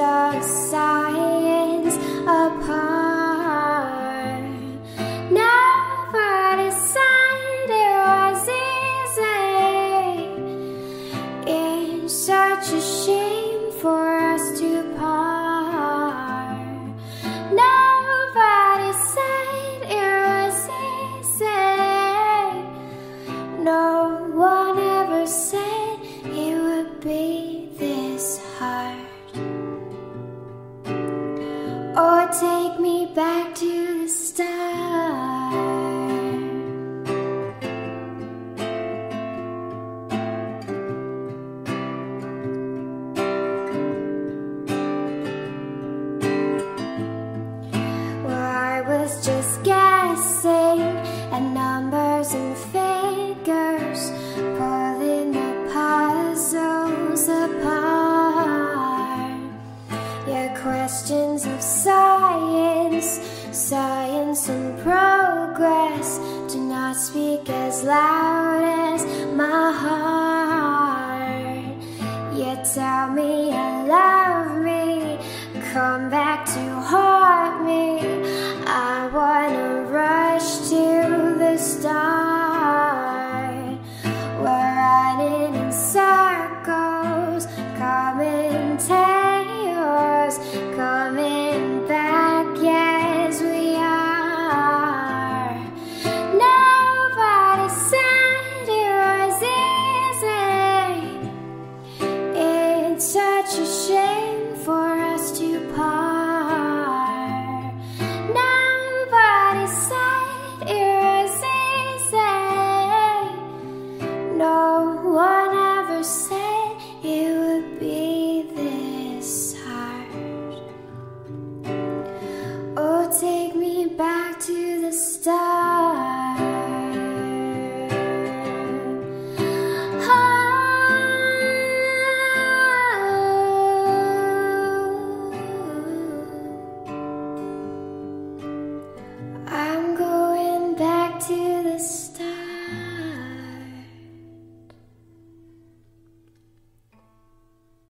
of science apart. Was easy. It's such a shame for us to part. Was easy. No one ever said it would be. questions of science, science and progress do not speak as loud as my heart. Yet tell me you love me, come back to haunt me. I wanna rush to the star. We're running in circles. no one ever said it would be this hard. Oh,